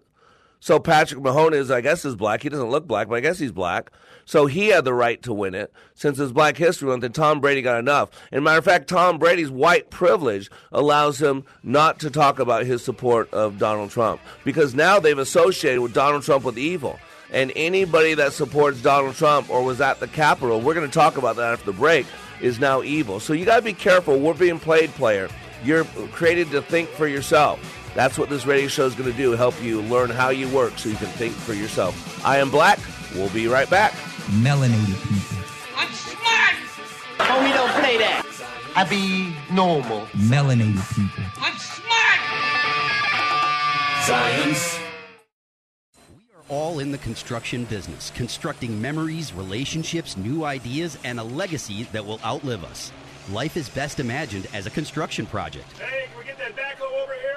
S10: So Patrick Mahomes is, I guess, is black. He doesn't look black, but I guess he's black. So he had the right to win it since it's Black History Month, and Tom Brady got enough. And matter of fact, Tom Brady's white privilege allows him not to talk about his support of Donald Trump because now they've associated with Donald Trump with evil. And anybody that supports Donald Trump or was at the Capitol, we're going to talk about that after the break, is now evil. So you got to be careful. We're being played, player. You're created to think for yourself. That's what this radio show is going to do help you learn how you work so you can think for yourself. I am Black. We'll be right back.
S36: Melanated people.
S38: I'm smart.
S37: Oh, we don't play that. I be normal.
S36: Melanated people.
S38: I'm smart.
S35: Science.
S39: We are all in the construction business, constructing memories, relationships, new ideas, and a legacy that will outlive us. Life is best imagined as a construction project.
S32: Hey, can we get that backhoe over here?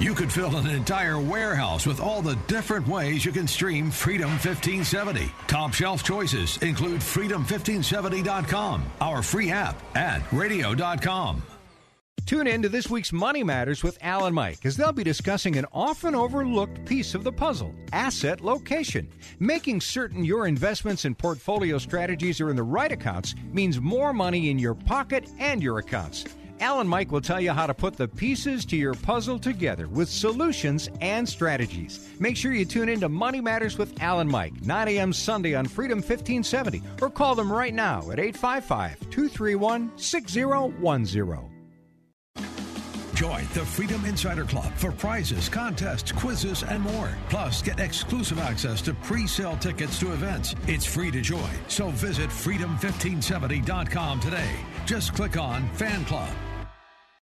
S40: You could fill an entire warehouse with all the different ways you can stream Freedom 1570. Top shelf choices include freedom1570.com, our free app, and radio.com.
S41: Tune in to this week's Money Matters with Al and Mike as they'll be discussing an often overlooked piece of the puzzle asset location. Making certain your investments and portfolio strategies are in the right accounts means more money in your pocket and your accounts. Al and Mike will tell you how to put the pieces to your puzzle together with solutions and strategies. Make sure you tune in to Money Matters with Al and Mike, 9 a.m. Sunday on Freedom 1570, or call them right now at 855 231 6010.
S40: Join the Freedom Insider Club for prizes, contests, quizzes, and more. Plus, get exclusive access to pre sale tickets to events. It's free to join, so visit freedom1570.com today. Just click on Fan Club.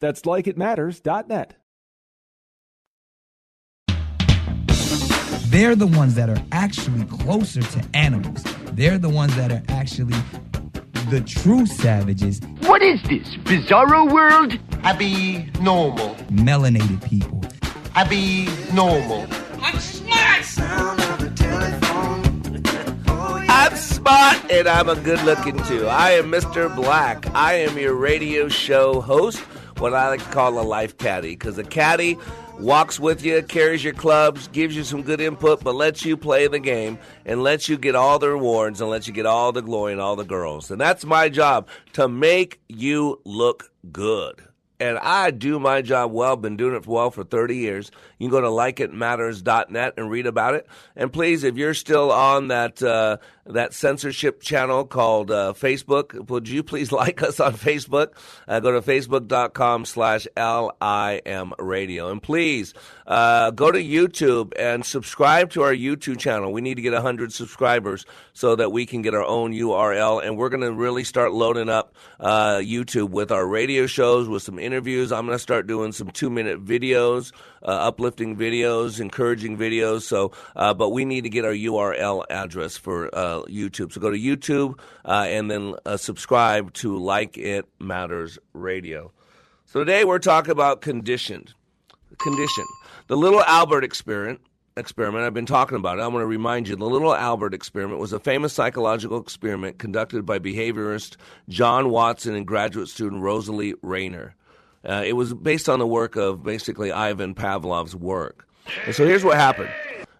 S42: That's likeitmatters.net.
S36: They're the ones that are actually closer to animals. They're the ones that are actually the true savages.
S37: What is this, bizarro world? I be normal.
S36: Melanated people.
S37: I be normal.
S38: I'm smart.
S10: I'm smart and I'm a good looking too. I am Mr. Black. I am your radio show host, what I like to call a life caddy, because a caddy walks with you, carries your clubs, gives you some good input, but lets you play the game and lets you get all the rewards and lets you get all the glory and all the girls. And that's my job to make you look good. And I do my job well. Been doing it well for 30 years. You can go to likeitmatters.net and read about it. And please, if you're still on that uh, that censorship channel called uh, Facebook, would you please <laughs> like us on Facebook? Uh, go to facebook.com slash LIM radio. And please uh, go to YouTube and subscribe to our YouTube channel. We need to get 100 subscribers so that we can get our own URL. And we're going to really start loading up uh, YouTube with our radio shows, with some interviews. I'm going to start doing some two minute videos, uh, uplifting videos, encouraging videos. So, uh, but we need to get our URL address for uh, YouTube. So go to YouTube uh, and then uh, subscribe to Like It Matters Radio. So today we're talking about conditioned. Condition. The little Albert experiment experiment. I've been talking about it. I want to remind you the little Albert experiment was a famous psychological experiment conducted by behaviorist John Watson and graduate student Rosalie Rayner. Uh, it was based on the work of basically Ivan Pavlov's work. And so here's what happened.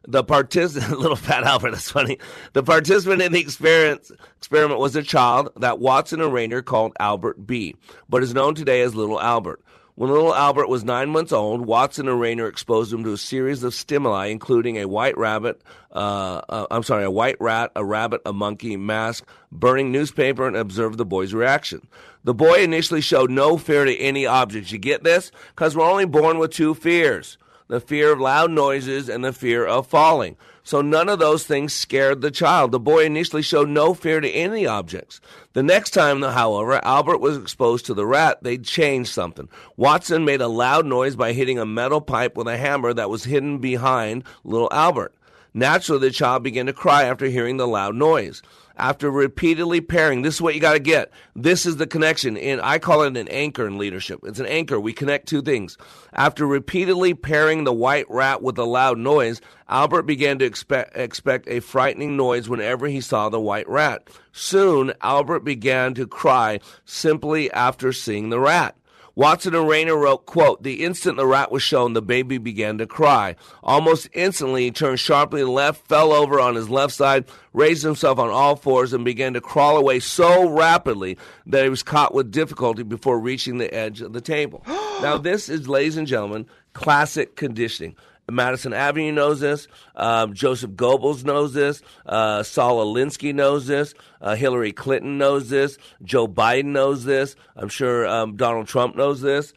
S10: The participant, <laughs> little fat Albert, that's funny. The participant in the experiment was a child that Watson and Rayner called Albert B, but is known today as Little Albert. When little Albert was nine months old, Watson and Rayner exposed him to a series of stimuli, including a white rabbit, uh, uh, I'm sorry, a white rat, a rabbit, a monkey, mask, burning newspaper, and observed the boy's reaction. The boy initially showed no fear to any object. You get this? Because we're only born with two fears the fear of loud noises and the fear of falling. So none of those things scared the child. The boy initially showed no fear to any objects. The next time, however, Albert was exposed to the rat, they changed something. Watson made a loud noise by hitting a metal pipe with a hammer that was hidden behind little Albert. Naturally, the child began to cry after hearing the loud noise after repeatedly pairing. This is what you got to get. This is the connection. And I call it an anchor in leadership. It's an anchor. We connect two things. After repeatedly pairing the white rat with a loud noise, Albert began to expect, expect a frightening noise whenever he saw the white rat. Soon, Albert began to cry simply after seeing the rat. Watson and Rayner wrote, quote, The instant the rat was shown, the baby began to cry. Almost instantly, he turned sharply left, fell over on his left side, raised himself on all fours, and began to crawl away so rapidly that he was caught with difficulty before reaching the edge of the table. <gasps> now, this is, ladies and gentlemen, classic conditioning. Madison Avenue knows this. Um, Joseph Goebbels knows this. Uh, Saul Alinsky knows this. Uh, Hillary Clinton knows this. Joe Biden knows this. I'm sure um, Donald Trump knows this.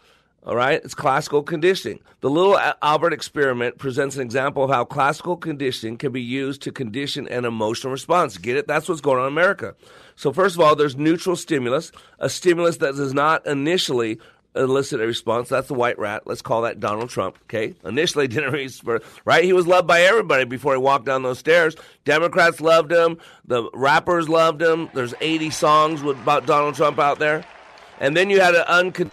S10: All right, it's classical conditioning. The little Albert experiment presents an example of how classical conditioning can be used to condition an emotional response. Get it? That's what's going on in America. So, first of all, there's neutral stimulus, a stimulus that does not initially elicit a response. That's the white rat. Let's call that Donald Trump. Okay. Initially <laughs> didn't respond, right? He was loved by everybody before he walked down those stairs. Democrats loved him. The rappers loved him. There's 80 songs with, about Donald Trump out there. And then you had an uncon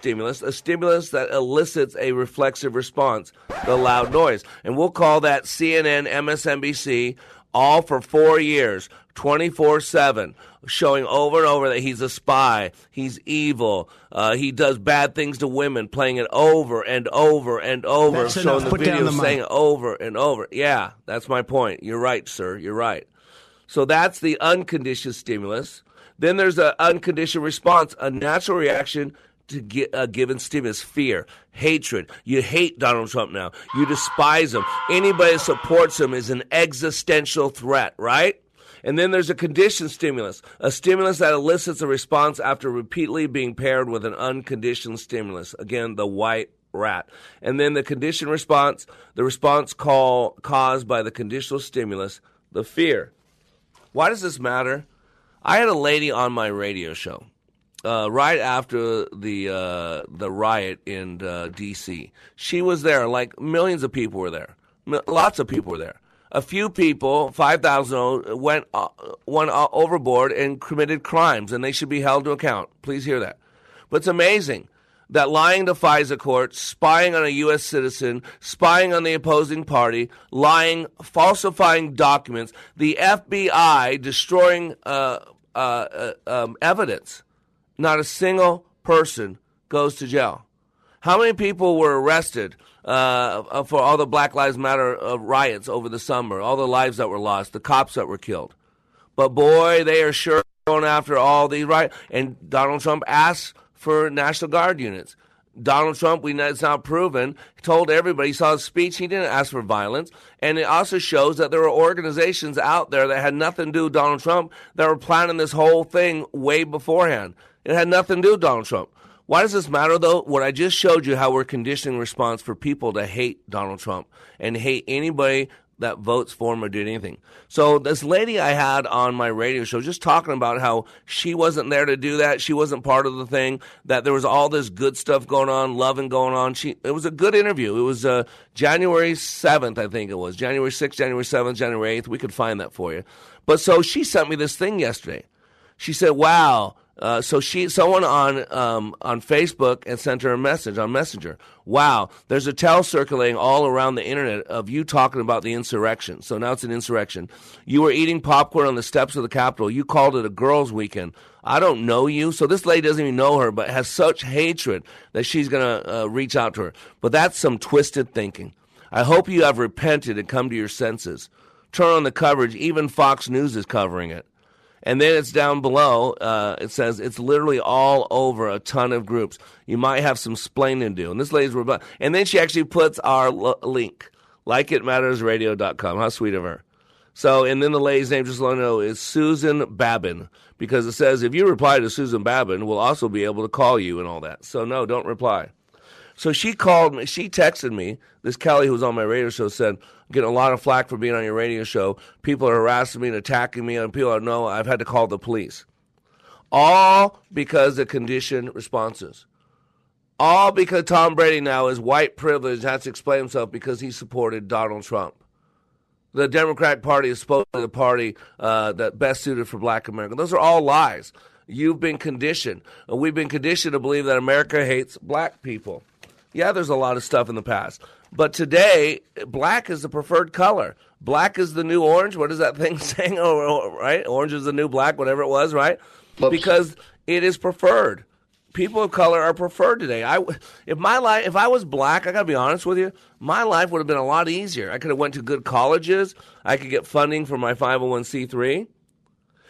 S10: stimulus, a stimulus that elicits a reflexive response, the loud noise. And we'll call that CNN, MSNBC, all for four years, 24 7, showing over and over that he's a spy, he's evil, uh, he does bad things to women, playing it over and over and over,
S43: That's
S10: showing
S43: enough.
S10: the
S43: Put
S10: video,
S43: the
S10: saying it over and over. Yeah, that's my point. You're right, sir. You're right. So that's the unconditioned stimulus. Then there's an unconditioned response, a natural reaction get a uh, given stimulus fear, hatred. You hate Donald Trump now. You despise him. Anybody that supports him is an existential threat, right? And then there's a conditioned stimulus, a stimulus that elicits a response after repeatedly being paired with an unconditioned stimulus. Again, the white rat. And then the conditioned response, the response call caused by the conditional stimulus, the fear. Why does this matter? I had a lady on my radio show uh, right after the uh, the riot in uh, D.C. She was there, like millions of people were there. M- lots of people were there. A few people, five thousand, went uh, went overboard and committed crimes, and they should be held to account. Please hear that. But it's amazing that lying to FISA court, spying on a U.S. citizen, spying on the opposing party, lying, falsifying documents, the FBI destroying uh, uh, um, evidence. Not a single person goes to jail. How many people were arrested uh, for all the Black Lives Matter uh, riots over the summer, all the lives that were lost, the cops that were killed? But boy, they are sure going after all these right. And Donald Trump asked for National Guard units. Donald Trump, we know it's not proven, told everybody, he saw his speech, he didn't ask for violence. And it also shows that there were organizations out there that had nothing to do with Donald Trump that were planning this whole thing way beforehand. It had nothing to do with Donald Trump. Why does this matter, though? What I just showed you how we're conditioning response for people to hate Donald Trump and hate anybody that votes for him or did anything. So this lady I had on my radio show just talking about how she wasn't there to do that. She wasn't part of the thing. That there was all this good stuff going on, loving going on. She it was a good interview. It was uh, January seventh, I think it was January sixth, January seventh, January eighth. We could find that for you. But so she sent me this thing yesterday. She said, "Wow." Uh, so she, someone on um, on Facebook, and sent her a message on Messenger. Wow, there's a tell circulating all around the internet of you talking about the insurrection. So now it's an insurrection. You were eating popcorn on the steps of the Capitol. You called it a girls' weekend. I don't know you, so this lady doesn't even know her, but has such hatred that she's gonna uh, reach out to her. But that's some twisted thinking. I hope you have repented and come to your senses. Turn on the coverage. Even Fox News is covering it. And then it's down below. Uh, it says it's literally all over a ton of groups. You might have some splaining to do. And this lady's rebut. And then she actually puts our l- link, likeitmattersradio.com. How sweet of her. So, and then the lady's name, just let you know, is Susan Babin. Because it says if you reply to Susan Babin, we'll also be able to call you and all that. So, no, don't reply. So she called me, she texted me. This Kelly, who was on my radio show, said, getting a lot of flack for being on your radio show. People are harassing me and attacking me, and people are, no, I've had to call the police. All because of conditioned responses. All because Tom Brady now is white privilege, has to explain himself because he supported Donald Trump. The Democratic Party is supposed to be the party uh, that best suited for black America. Those are all lies. You've been conditioned. We've been conditioned to believe that America hates black people. Yeah, there's a lot of stuff in the past. But today, black is the preferred color. Black is the new orange. What is that thing <laughs> saying? Oh, oh, oh, right? Orange is the new black, whatever it was, right? Oops. Because it is preferred. People of color are preferred today. I, if my life, if I was black, I gotta be honest with you, my life would have been a lot easier. I could have went to good colleges. I could get funding for my 501c3.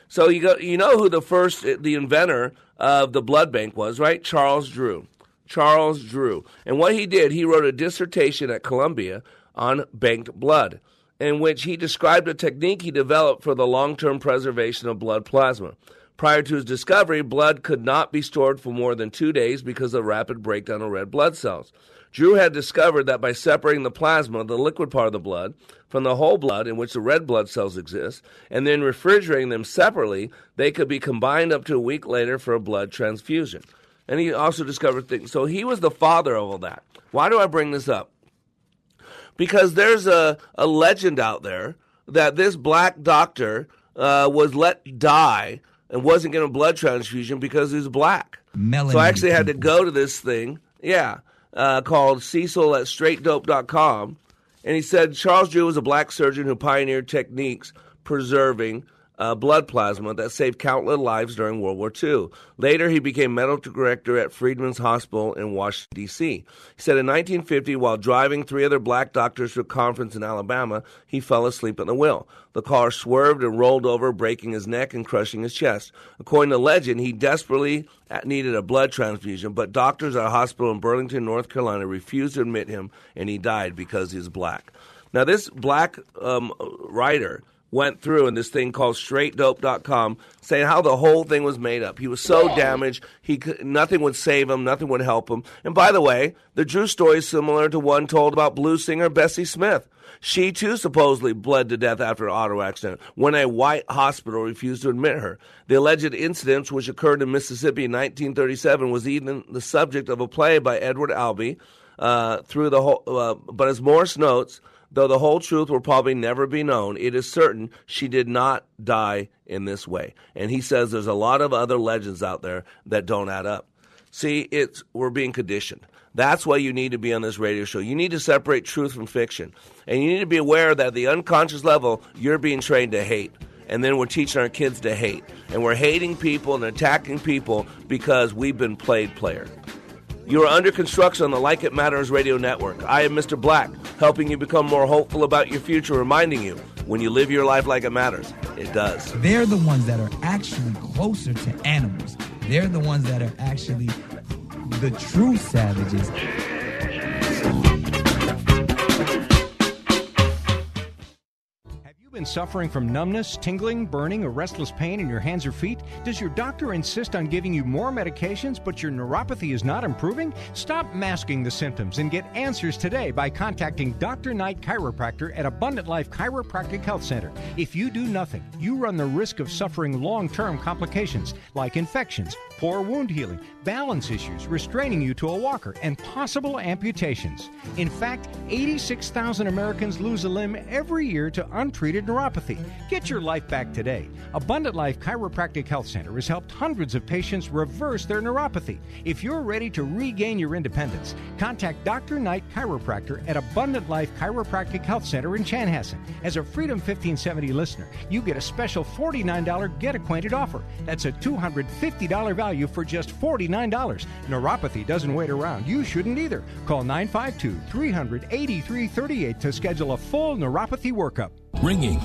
S10: So you go, you know who the first, the inventor of the blood bank was, right? Charles Drew. Charles Drew. And what he did, he wrote a dissertation at Columbia on banked blood, in which he described a technique he developed for the long term preservation of blood plasma. Prior to his discovery, blood could not be stored for more than two days because of rapid breakdown of red blood cells. Drew had discovered that by separating the plasma, the liquid part of the blood, from the whole blood in which the red blood cells exist, and then refrigerating them separately, they could be combined up to a week later for a blood transfusion and he also discovered things. So he was the father of all that. Why do I bring this up? Because there's a, a legend out there that this black doctor uh, was let die and wasn't getting a blood transfusion because he was black.
S36: Melanated
S10: so I actually had to go to this thing, yeah, uh, called Cecil at straightdope.com. And he said Charles Drew was a black surgeon who pioneered techniques preserving uh, blood plasma that saved countless lives during World War II. Later, he became medical director at Freedmen's Hospital in Washington, D.C. He said in 1950, while driving three other black doctors to a conference in Alabama, he fell asleep at the wheel. The car swerved and rolled over, breaking his neck and crushing his chest. According to legend, he desperately needed a blood transfusion, but doctors at a hospital in Burlington, North Carolina, refused to admit him, and he died because he's black. Now, this black um, writer went through in this thing called straightdope.com saying how the whole thing was made up. He was so damaged, he could, nothing would save him, nothing would help him. And by the way, the Drew story is similar to one told about blues singer Bessie Smith. She too supposedly bled to death after an auto accident when a white hospital refused to admit her. The alleged incidents, which occurred in Mississippi in 1937, was even the subject of a play by Edward Albee. Uh, through the whole, uh, but as Morris notes, Though the whole truth will probably never be known, it is certain she did not die in this way. And he says there's a lot of other legends out there that don't add up. See, it's we're being conditioned. That's why you need to be on this radio show. You need to separate truth from fiction. And you need to be aware that at the unconscious level, you're being trained to hate. And then we're teaching our kids to hate. And we're hating people and attacking people because we've been played player. You are under construction on the Like It Matters radio network. I am Mr. Black, helping you become more hopeful about your future, reminding you when you live your life like it matters, it does.
S36: They're the ones that are actually closer to animals. They're the ones that are actually the true savages.
S41: Been suffering from numbness, tingling, burning, or restless pain in your hands or feet? Does your doctor insist on giving you more medications, but your neuropathy is not improving? Stop masking the symptoms and get answers today by contacting Dr. Knight Chiropractor at Abundant Life Chiropractic Health Center. If you do nothing, you run the risk of suffering long term complications like infections, poor wound healing, balance issues, restraining you to a walker, and possible amputations. In fact, 86,000 Americans lose a limb every year to untreated neuropathy. Get your life back today. Abundant Life Chiropractic Health Center has helped hundreds of patients reverse their neuropathy. If you're ready to regain your independence, contact Dr. Knight Chiropractor at Abundant Life Chiropractic Health Center in Chanhassen. As a Freedom 1570 listener, you get a special $49 Get Acquainted offer. That's a $250 value for just $49. Neuropathy doesn't wait around. You shouldn't either. Call 952 300 8338 to schedule a full neuropathy workup.
S40: Ringing